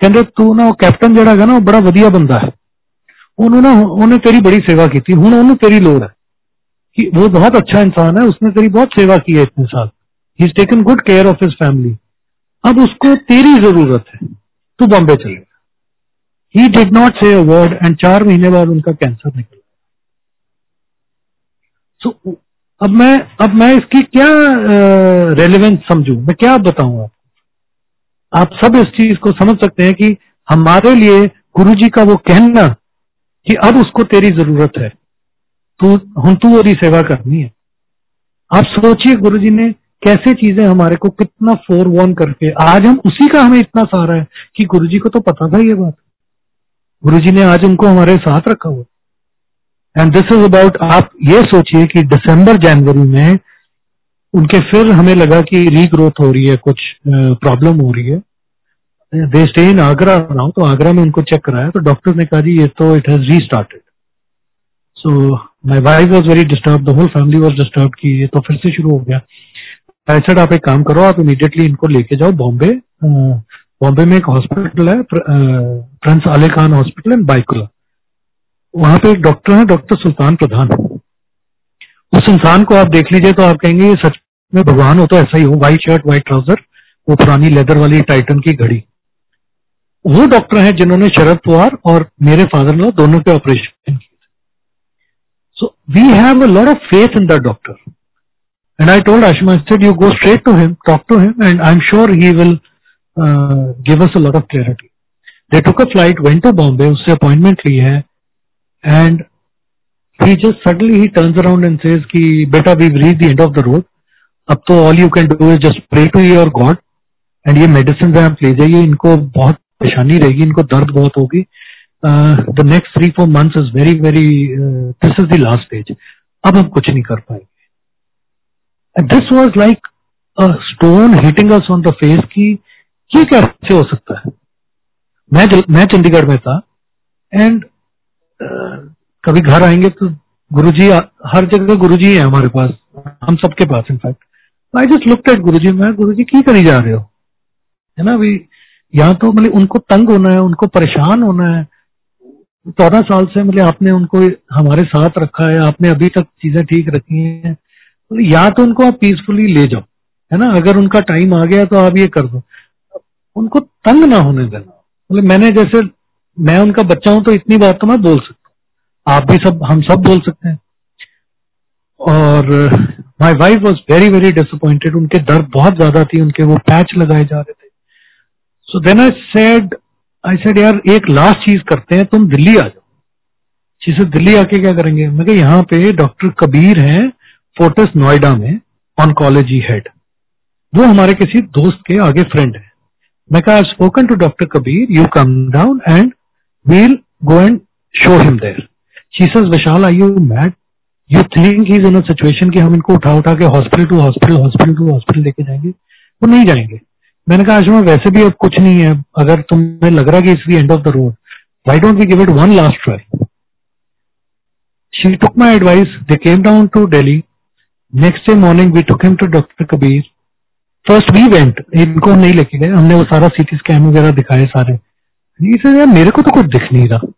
कहते, तू ना कैप्टन है ना बड़ा वधिया बंदा है। उन्होंने उन्हें तेरी बड़ी सेवा की थी। हूँ उन्हें तेरी लोड़ है। कि वो बहुत अच्छा इंसान है, उसने तेरी बहुत सेवा की है इतने साल। He taken good care of his family अब उसको तेरी ज़रूरत है। तू बॉम्बे चलेगा he did not say word and चार महीने बाद उनका कैंसर निकल। सो so, अब मैं अब मैं इसकी क्या रेलिवेंस समझू? मैं क्या बताऊँ आपको? आप सब इस चीज़ को समझ सकते हैं कि हमारे लिए गुरु जी का वो कहना कि अब उसको तेरी ज़रूरत है। तू हूँ तू ओरी सेवा करनी है। आप सोचिए गुरु जी ने कैसे चीज़ें हमारे को कितना फोर वन करके आज हम उसी का हमें इतना सहारा है कि गुरु जी को तो पता था ये बात। गुरुजी ने आज उनको हमारे साथ रखा हुआ। एंड दिस इज़ अबाउट आप ये सोचिए कि दिसंबर जनवरी में उनके फिर हमें लगा कि रीग्रोथ हो रही है, कुछ प्रॉब्लम हो रही है। They stay in Agra now तो आगरा में उनको चेक कराया तो डॉक्टर ने कहा, जी, ये तो it has restarted so my wife was very disturb the whole family was disturb की ये तो फिर से शुरू हो गया। आई सेड आप एक काम करो, आप इमीडिएटली इनको लेके जाओ बॉम्बे बॉम्बे में एक हॉस्पिटल है Prince Ali Khan hospital in Byculla वहाँ पे एक डॉक्टर है डॉक्टर सुल्तान प्रधान उस इंसान को आप देख लीजिए तो आप कहेंगे, ये सच में भगवान हो तो ऐसा ही हो व्हाइट शर्ट व्हाइट ट्राउज़र वो पुरानी लेदर वाली टाइटन की घड़ी. वो डॉक्टर हैं जिन्होंने शरद पवार और मेरे फादर ने दोनों के operation so we have a lot of faith in the doctor and I told Ashma you go straight to him talk to him and I am sure he will give us a lot of clarity they took a flight went to Bombay उससे appointment ली है and he just suddenly he turns around and says कि, बेटा, we've reached the end of the road. अब तो all you can do is just pray to your God and ये medicine आप ले जाइए, इनको बहुत परेशानी रहेगी, इनको दर्द बहुत होगी. The next three four months is very very this is the last stage अब हम कुछ नहीं कर पाएँगे। This was like stone hitting us on the face की ये कैसे हो सकता है? मैं मैं चंडीगढ़ में था एंड uh, कभी घर आएँगे तो गुरुजी हर जगह गुरुजी है हमारे पास हम सबके पास in fact I just look at Guruji मैं गुरुजी की करी जा रहे हो? है ना अभी यहाँ तो मतलब उनको तंग होना है उनको परेशान होना है। चौदह साल से मतलब आपने उनको हमारे साथ रखा है आपने अभी तक चीज़ें ठीक रखी हैं। या तो उनको आप पीसफुली ले जाओ है ना? अगर उनका टाइम आ गया तो आप ये कर दो। उनको तंग ना होने देना। मतलब मैंने जैसे, मैं उनका बच्चा हूँ तो इतनी बात तो मैं बोल सकता हूँ। आप भी सब, हम सब बोल सकते हैं। और my wife was very very disappointed उनके दर्द बहुत ज़्यादा थी, उनके वो पैच लगाए जा रहे थे। So then I said I said यार, एक लास्ट चीज़ करते हैं, तुम दिल्ली आ जाओ। से दिल्ली आके क्या करेंगे? मैं यहाँ पे डॉक्टर कबीर हैं फोर्टस नोएडा में ऑनकोलॉजी हेड वो हमारे किसी दोस्त के आगे फ्रेंड है। मैं कहा spoken to doctor Kabir you come down and we'll go and show him there she says Vishal I you mad you think is in a situation कि हम इनको उठा उठा के hospital to hospital hospital to hospital लेके जाएँगे? वो नहीं जाएँगे. मैंने कहा आशमा वैसे भी अब कुछ नहीं है। अगर तुम्हें लग रहा कि it's the end of the road why don't we give it one last try she took my advice they came down to Delhi next day morning we took him to doctor Kabir first we went इनको हम नहीं लेके गए। हमने वो सारा CT scan वगैरह दिखाए सारे। यार मेरे को तो कुछ दिख नहीं रहा।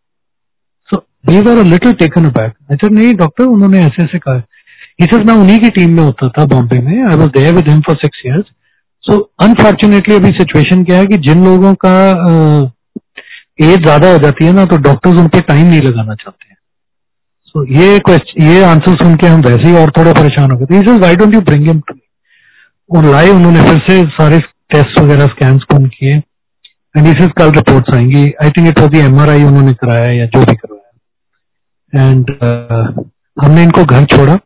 So we were little taken back अच्छा नहीं डॉक्टर उन्होंने ऐसे ऐसे कहा इसे मैं उन्हीं की टीम में होता था बॉम्बे में। I was there with him for six years so unfortunately अभी सिचुएशन क्या है कि जिन लोगों का एज ज़्यादा हो जाती है ना तो डॉक्टर्स उन पर टाइम नहीं लगाना चाहते हैं। सो so, ये ये आंसर सुन के हम वैसे ही और थोड़ा परेशान हो गए। Why don't you bring him to उन लाए उन्होंने फिर से सारे टेस्ट वगैरह स्कैन कौन किए। एंड इस कल रिपोर्ट्स आएँगी। I think it was the MRI उन्होंने कराया या जो भी करवाया। एंड uh, हमने इनको घर छोड़ा।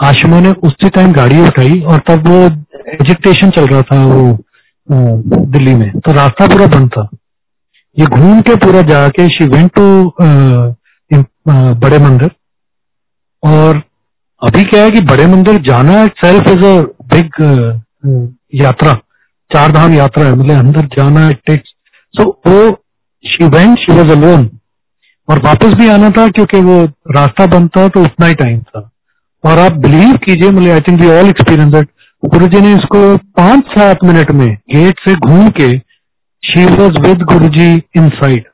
आशमा ने उसी टाइम गाड़ी उठाई और तब वो एजिटेशन चल रहा था वो दिल्ली में। तो रास्ता पूरा बंद था। ये घूम के पूरा जाके she went to Bade Mandir. और अभी क्या है कि बड़े मंदिर जाना self is a big yatra Char Dham यात्रा है मतलब अंदर जाना इट टेक्स सो वो she went she was alone और वापस भी आना था, क्योंकि वो रास्ता था तो उतना ही टाइम था। और आप बिलीव कीजिए मतलब I think we all experience Guru ji ने इसको पाँच सात मिनट में गेट से घूम के she was with Guru ji inside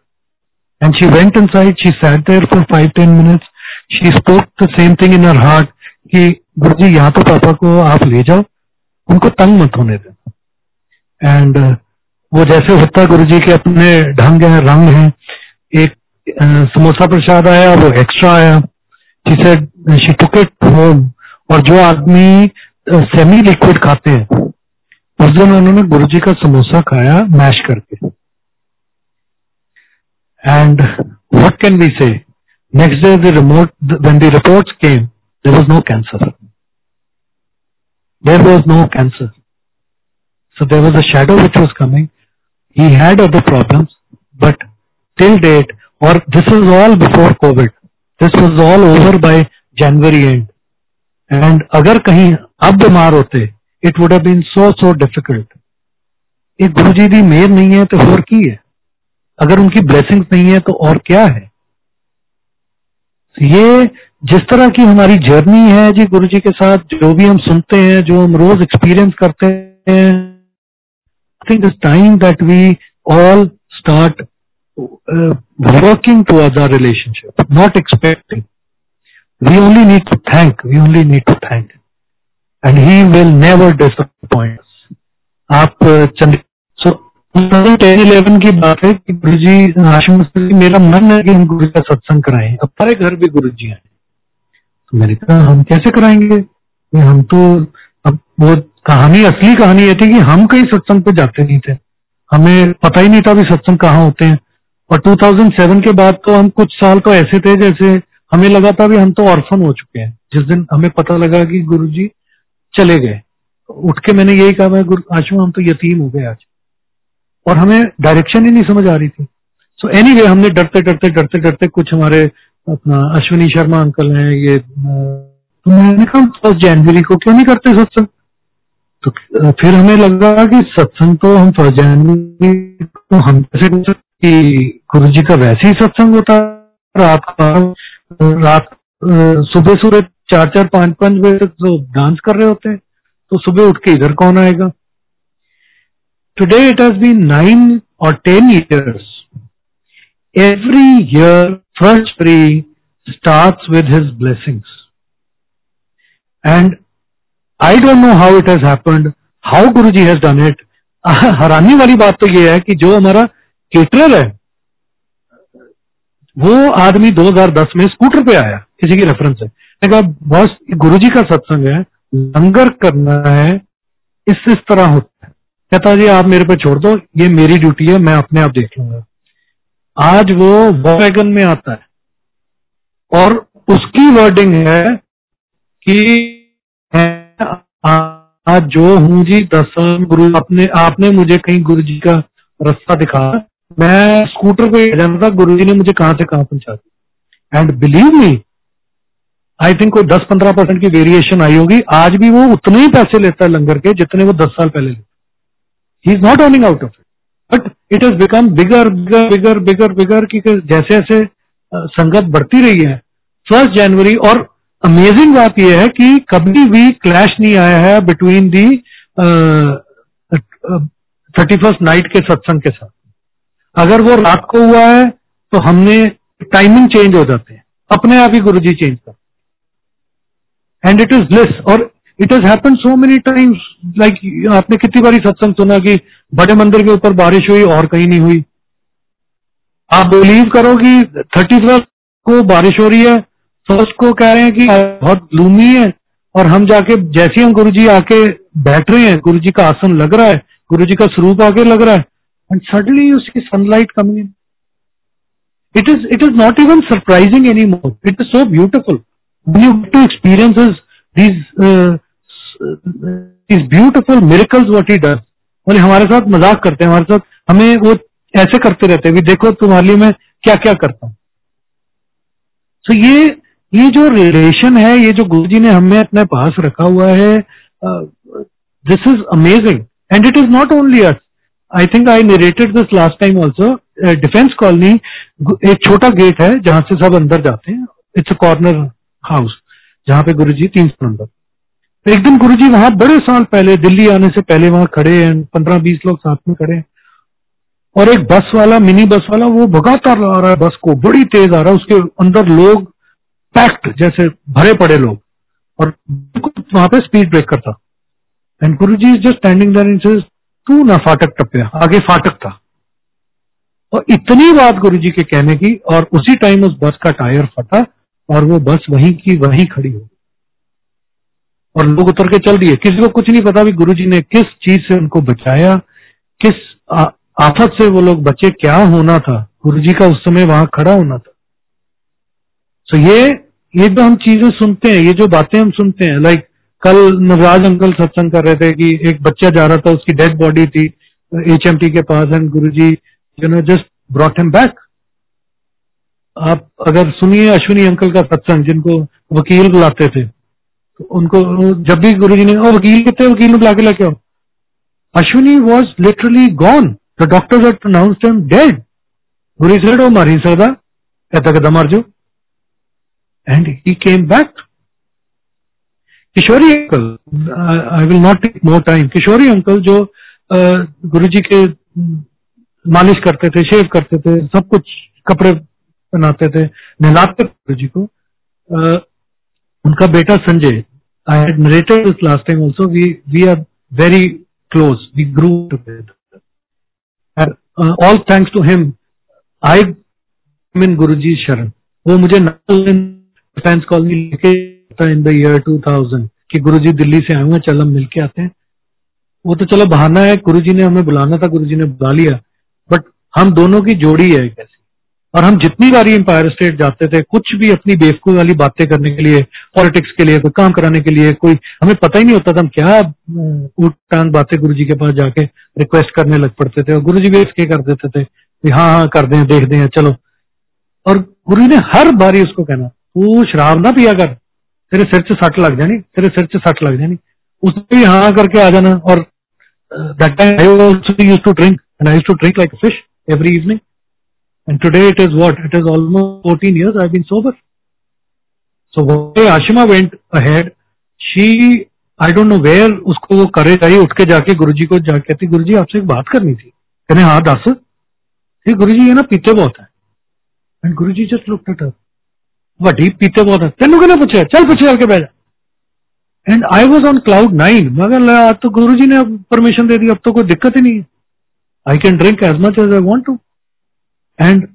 and she went inside she sat there for five ten minutes she spoke the same thing in her heart कि गुरु जी यहाँ तो पापा को आप ले जाओ उनको तंग मत होने दें। एंड uh, वो जैसे होता गुरु जी के अपने ढंग हैं रंग हैं एक uh, समोसा प्रसाद आया वो एक्स्ट्रा आया जिसे शी टुक इट होम और जो आदमी सेमी लिक्विड खाते हैं उस दिन उन्होंने गुरु जी का समोसा खाया मैश करके। And what can be say next day the remote when the report came there was no cancer there was no cancer. So there was a shadow which was coming. He had other problems, but till date, or this was all before COVID. This was all over by January end. And अगर कहीं अब बीमार होते it would have been so so difficult. एक गुरु जी की मेहर नहीं है तो और की है अगर उनकी ब्लेसिंग्स नहीं है तो और क्या है ये जिस तरह की हमारी जर्नी है जी गुरु जी के साथ, जो भी हम सुनते हैं, जो हम रोज एक्सपीरियंस करते हैं I think is time that we all start working towards our relationship not expecting we only need to thank we only need to thank and he will never disappoint आप चंद्र टेन इलेवन की बात है कि गुरु जी आश्रम मेरा मन है कि हम गुरु का सत्संग कराएँ। अब हमारे घर भी गुरु जी आए तो मैंने कहा हम कैसे कराएँगे? हम तो अब वो कहानी असली कहानी ये थी कि हम कहीं सत्संग पे जाते नहीं थे। हमें पता ही नहीं था भी सत्संग कहाँ होते हैं। और 2007 के बाद तो हम कुछ साल तो ऐसे थे जैसे हमें लगा था भी हम तो ऑर्फन हो चुके हैं। जिस दिन हमें पता लगा कि गुरु जी चले गए उठ के मैंने यही कहा मैं गुरु आशु हम तो यतीम हो गए आज। और हमें डायरेक्शन ही नहीं समझ आ रही थी। सो so एनी anyway, हमने डरते डरते डरते डरते कुछ हमारे अपना अश्विनी शर्मा अंकल हैं ये तो मैंने कहा फ़र्स्ट जनवरी को क्यों नहीं करते सत्संग तो फिर हमें लगा कि सत्संग तो हम फ़र्स्ट जनवरी को हम कैसे कि गुरु जी का वैसे ही सत्संग होता रात का रात सुबह सुबह चार चार पाँच पाँच बजे तक तो डांस कर रहे होते हैं तो सुबह उठ के इधर कौन आएगा Today it has been nine और ten years. Every year, first free starts with his blessings. And I don't know how it has happened, how Guruji has done it. हैरानी वाली बात तो ये है कि जो हमारा केटरर है वो आदमी 2010 में स्कूटर पे आया किसी की रेफरेंस है कहा बॉस गुरुजी का सत्संग है लंगर करना है इस इस तरह होता है कहता जी आप मेरे पे छोड़ दो ये मेरी ड्यूटी है मैं अपने आप देख लूँगा आज वो वैगन में आता है। और उसकी वर्डिंग है कि आज जो हूँ जी दसम गुरु आपने आपने मुझे कहीं गुरु जी का रास्ता दिखा मैं स्कूटर पे जाना था, गुरु जी ने मुझे कहाँ से कहाँ पहुँचा दिया। And believe me I think कोई दस पंद्रह परसेंट की वेरिएशन आई होगी। आज भी वो उतने ही पैसे लेता है लंगर के, जितने वो दस साल पहले लेता ही। Is not earning out of it but it has become bigger bigger bigger bigger bigger की जैसे जैसे संगत बढ़ती रही है। फ़र्स्ट जनवरी और अमेजिंग बात यह है कि कभी भी क्लैश नहीं आया है between the thirty first night के सत्संग के साथ। अगर वो रात को हुआ है तो हमने टाइमिंग चेंज हो जाते हैं। अपने आप ही गुरु जी चेंज कर एंड इट इज़ ब्लिस और it has happen so many times like आपने कितनी बारी सत्संग सुना कि बड़े मंदिर के ऊपर बारिश हुई और कहीं नहीं हुई। आप बिलीव करो कि थर्टी फ़र्स्ट को बारिश हो रही है फ़र्स्ट को कह रहे हैं कि बहुत ग्लूमी है, और हम जाके जैसे हम गुरु जी आके बैठ रहे हैं गुरु जी का आसन लग रहा है गुरु जी का स्वरूप आके लग रहा है एंड सडनली उसकी sunlight coming in it is it is not even surprising any more it is so beautiful you to experience these is beautiful miracles what he does बोले, हमारे साथ मज़ाक करते हैं, हमारे साथ हमें वो ऐसे करते रहते हैं देखो तुम्हारे लिए मैं क्या क्या करता हूँ। तो ये ये जो रिलेशन है, ये जो गुरु जी ने हमें अपने पास रखा हुआ है this is amazing and it is not only us I think I narrated this last time also Defence Colony एक छोटा गेट है जहाँ से सब अंदर जाते हैं। इट्स अ कॉर्नर हाउस जहाँ पे गुरु जी तीन सौ नंबर। एक दिन गुरु जी वहाँ बड़े साल पहले, दिल्ली आने से पहले वहाँ खड़े हैं, पंद्रह बीस लोग साथ में खड़े हैं। और एक बस वाला, मिनी बस वाला, वो भगाता आ रहा है बस को, बड़ी तेज आ रहा है, उसके अंदर लोग पैक्ट जैसे भरे पड़े लोग। और वहाँ पे स्पीड ब्रेक था and Guru ji just standing तू ना फाटक टपया आगे फाटक था। और इतनी बात गुरु जी के कहने की, और उसी टाइम उस बस का टायर फटा, और वो बस वहीं की वहीं खड़ी हो और लोग उतर के चल दिए। किसी को कुछ नहीं पता भी गुरु जी ने किस चीज़ से उनको बचाया, किस आफत से वो लोग बचे, क्या होना था। गुरु जी का उस समय वहाँ खड़ा होना था। सो ये ये जो हम चीज़ें सुनते हैं, ये जो बातें हम सुनते हैं लाइक कल नवराज अंकल सत्संग कर रहे थे कि एक बच्चा जा रहा था, उसकी डेड बॉडी थी एचएमटी के पास and Guru ji you know just brought him back आप अगर सुनिए अश्विनी अंकल का सत्संग, जिनको वकील बुलाते थे। तो उनको जब भी गुरु जी ने ओ वकील कितने वकील ने बुला के लेके आओ. Ashwini was literally gone the pronounced him dead Guru said ओ मर ही सकदा कहता कहता मर जो. And he came back Kishori uncle I will not take more time Kishori uncle जो uh, गुरु जी के मालिश करते थे शेव करते थे सब कुछ कपड़े पहनाते थे नहलाते गुरु जी को uh, उनका बेटा Sanjay I had narrated this last time also we we are very close we grew together all thanks to him I in Guru ji शरण वो मुझे डिफेंस कॉलोनी लेके इन द ईयर 2000 कि गुरु जी दिल्ली से आए हुए चल हम मिलके आते हैं। वो तो चलो बहाना है गुरु जी ने हमें बुलाना था गुरु जी ने बुला लिया। बट हम दोनों की जोड़ी है कैसी और हम जितनी बारी एम्पायर स्टेट जाते थे, कुछ भी अपनी बेवकूफ़ वाली बातें करने के लिए पॉलिटिक्स के लिए, कोई काम कराने के लिए, कोई, हमें पता ही नहीं होता था हम क्या ऊट टांग बातें गुरु जी के पास जाके रिक्वेस्ट करने लग पड़ते थे और गुरु जी भी इसके कर देते थे कि हाँ हाँ कर दें, देख दें, चलो। और गुरु ने हर बारी उसको कहना तू शराब ना पिया कर, तेरे सिर से सट लग जानी, तेरे सिर से सट लग जानी। उसने भी हाँ करके आ जाना और that time I also used to drink and I used to drink like fish every evening And today it is what? It is almost 14 years I've been sober. So one Ashima went ahead. She, I don't know where, उसको वो करेज आई उठ के जाके गुरु जी को जाके कहती गुरु जी आपसे एक बात करनी थी कहने हाँ दास गुरु जी ये ना पीते बहुत है and Guru ji just look at वडी पीते बहुत है तेन कहना पूछे चल पूछे करके बैठ and I was on cloud nine मगर तो गुरु जी ने परमिशन दे दी अब तो कोई दिक्कत ही नहीं है I can drink as much as I want to and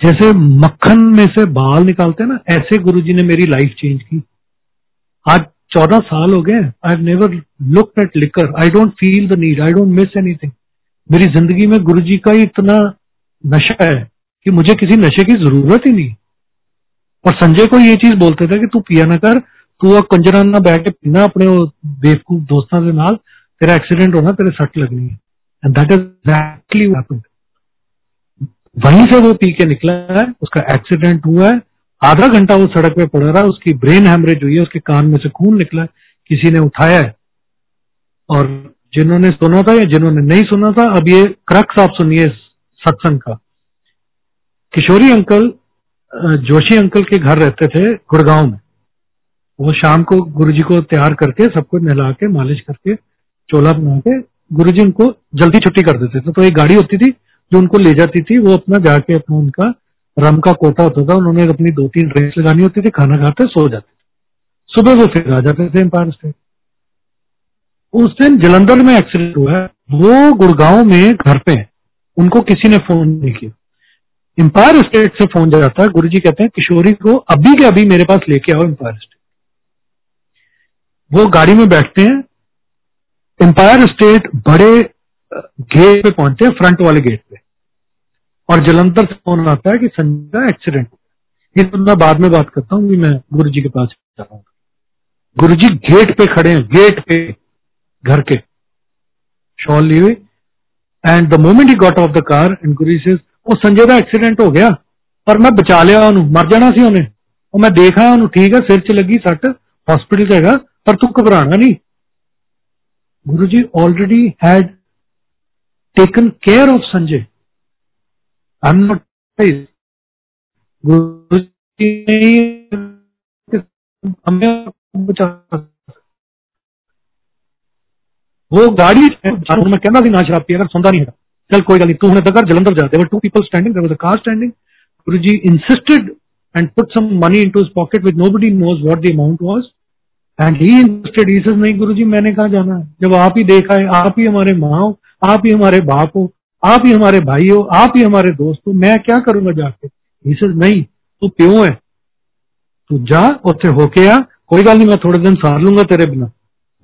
जैसे मक्खन में से बाल निकालते हैं ना, ऐसे गुरुजी ने मेरी लाइफ चेंज की। आज चौदह साल हो गए I never look at liquor I don't feel the need I don't miss anything मेरी ज़िंदगी में गुरुजी का ही इतना नशा है कि मुझे किसी नशे की ज़रूरत ही नहीं। और संजय को ये चीज़ बोलते थे कि तू पिया ना कर, तू कंजरा ना बैठ के पीना अपने बेवकूफ़ दोस्तों के नाल, तेरा एक्सीडेंट होना, तेरे सट लगनी है। And that is exactly happened वहीं से वो पी के निकला है, उसका एक्सीडेंट हुआ है, आधा घंटा वो सड़क पे पड़ा रहा, उसकी ब्रेन हेमरेज हुई है, उसके कान में से खून निकला है, किसी ने उठाया है। और जिन्होंने सुना था या जिन्होंने नहीं सुना था, अब ये क्रक्स आप सुनिए सत्संग का। किशोरी अंकल जोशी अंकल के घर रहते थे गुड़गांव में। वो शाम को गुरुजी को तैयार करके सबको नहला के, मालिश करके, चोला बना के गुरुजी उनको जल्दी छुट्टी कर देते थे। तो एक गाड़ी होती थी जो उनको ले जाती थी, वो अपना जाके अपना उनका रम का कोटा होता था, उन्होंने अपनी दो तीन ड्रिंक्स लगानी होती थी, खाना खाते, सो जाते थे। सुबह वो फिर आ जाते थे एम्पायर स्टेट उस दिन जलंधर में एक्सीडेंट हुआ है। वो गुड़गांव में घर पे है। उनको किसी ने फ़ोन नहीं किया। एम्पायर स्टेट से फ़ोन जाता है गुरु जी कहते हैं, किशोरी को अभी के अभी मेरे पास लेके आओ एम्पायर स्टेट। वो गाड़ी में बैठते हैं। एम्पायर स्टेट बड़े गेट पे पहुँचे फ्रंट वाले गेट और जलंधर से फ़ोन आता है कि संजय का एक्सीडेंट ये तो मैं बाद में बात करता हूँ मैं गुरु जी के पास जाऊँगा। गुरु जी गेट पे खड़े हैं गेट पे, घर के। शॉल ली हुई and the moment he got off the car and Guru से वो संजय का एक्सीडेंट हो गया। पर मैं बचा लिया उन्होंने मर जाना सी उन्हें। और मैं देखा उन्होंने ठीक है, सिर च लगी, सट हॉस्पिटल हैगा, पर तू घबराना नहीं। Guru ji already had taken care of Sanjay. I'm not वो गाड़ी मैं कहना सी ना शराब पिया सुनता नहीं है। चल, कोई गल नहीं, तू हूँ तक जलंधर जा। There were two people standing there was a car standing Guru ji insisted and put some money into his pocket with nobody knows what the amount was and he insisted says नहीं गुरु जी मैंने कहा जाना है? जब आप ही देखा है, आप ही हमारे माँ हो, आप ही हमारे बाप हो आप ही हमारे भाई हो, आप ही हमारे दोस्त हो, मैं क्या करूँगा जाके? नहीं, तू प्यो है। तू जा उसे होके आ। कोई गल नहीं, मैं थोड़े दिन सार लूँगा तेरे बिना।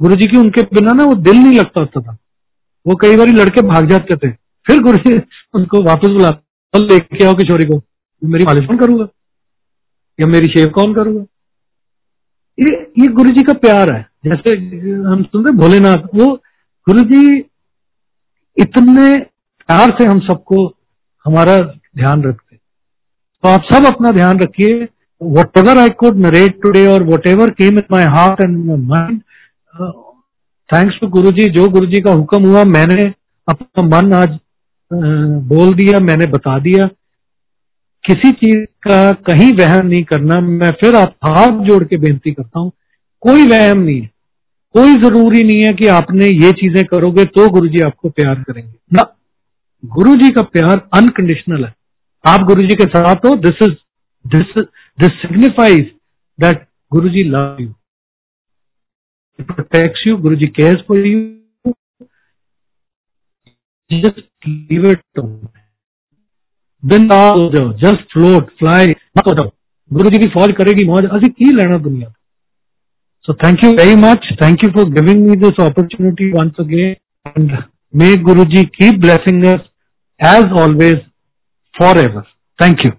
गुरु जी की उनके बिना ना वो दिल नहीं लगता था वो कई बार लड़के भाग जाते थे। फिर गुरु जी उनको वापस बुला लेके आओ किशोरी को। मेरी मालिश कौन करूँगा? या मेरी शेव कौन करूँगा? ये ये गुरु जी का प्यार है। जैसे हम सुनते भोलेनाथ, वो गुरु जी इतने प्यार से हम सबको हमारा ध्यान रखते। तो आप सब अपना ध्यान रखिए। Whatever I could narrate today और whatever came in my heart and mind thanks to Guru ji जो गुरु जी का हुक्म हुआ, मैंने अपना मन आज बोल दिया, मैंने बता दिया। किसी चीज़ का कहीं वहम नहीं करना। मैं फिर आप हाथ जोड़ के बेनती करता हूँ, कोई वहम नहीं है। कोई ज़रूरी नहीं है कि आपने ये चीज़ें करोगे तो गुरु जी आपको प्यार करेंगे। ना। गुरु जी का प्यार अनकंडीशनल है। आप गुरु जी के साथ हो this is this this signifies that Guru ji love you protects you Guru ji cares for you just leave it बिंदास हो जाओ जस्ट फ्लोट फ्लाई मत हो जाओ। गुरु जी की फौज करेगी, मौज असि की लेना दुनिया so thank you very much thank you for giving me this opportunity once again and may Guru ji keep blessing as always forever thank you